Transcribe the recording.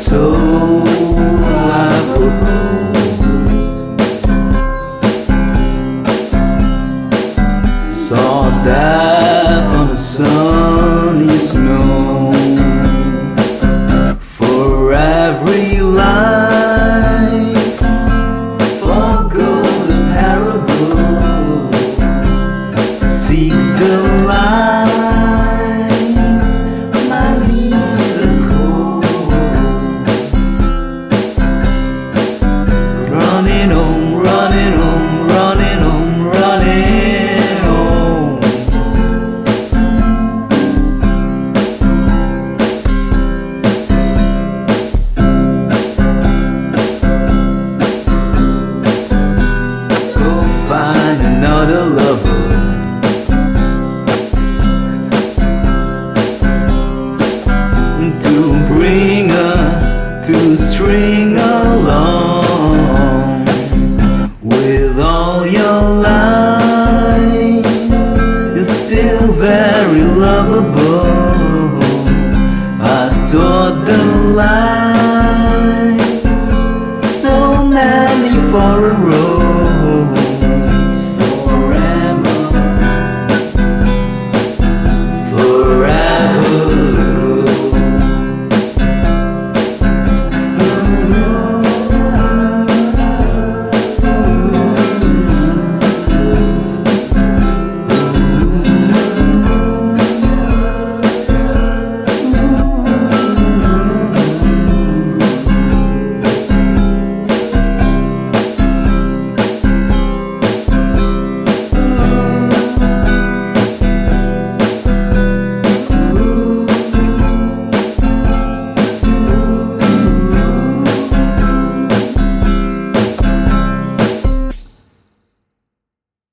So I Saw death on sunny snow For every life. wanna love to bring her to string along with all your lies. You're still very lovable. I taught the lies so many for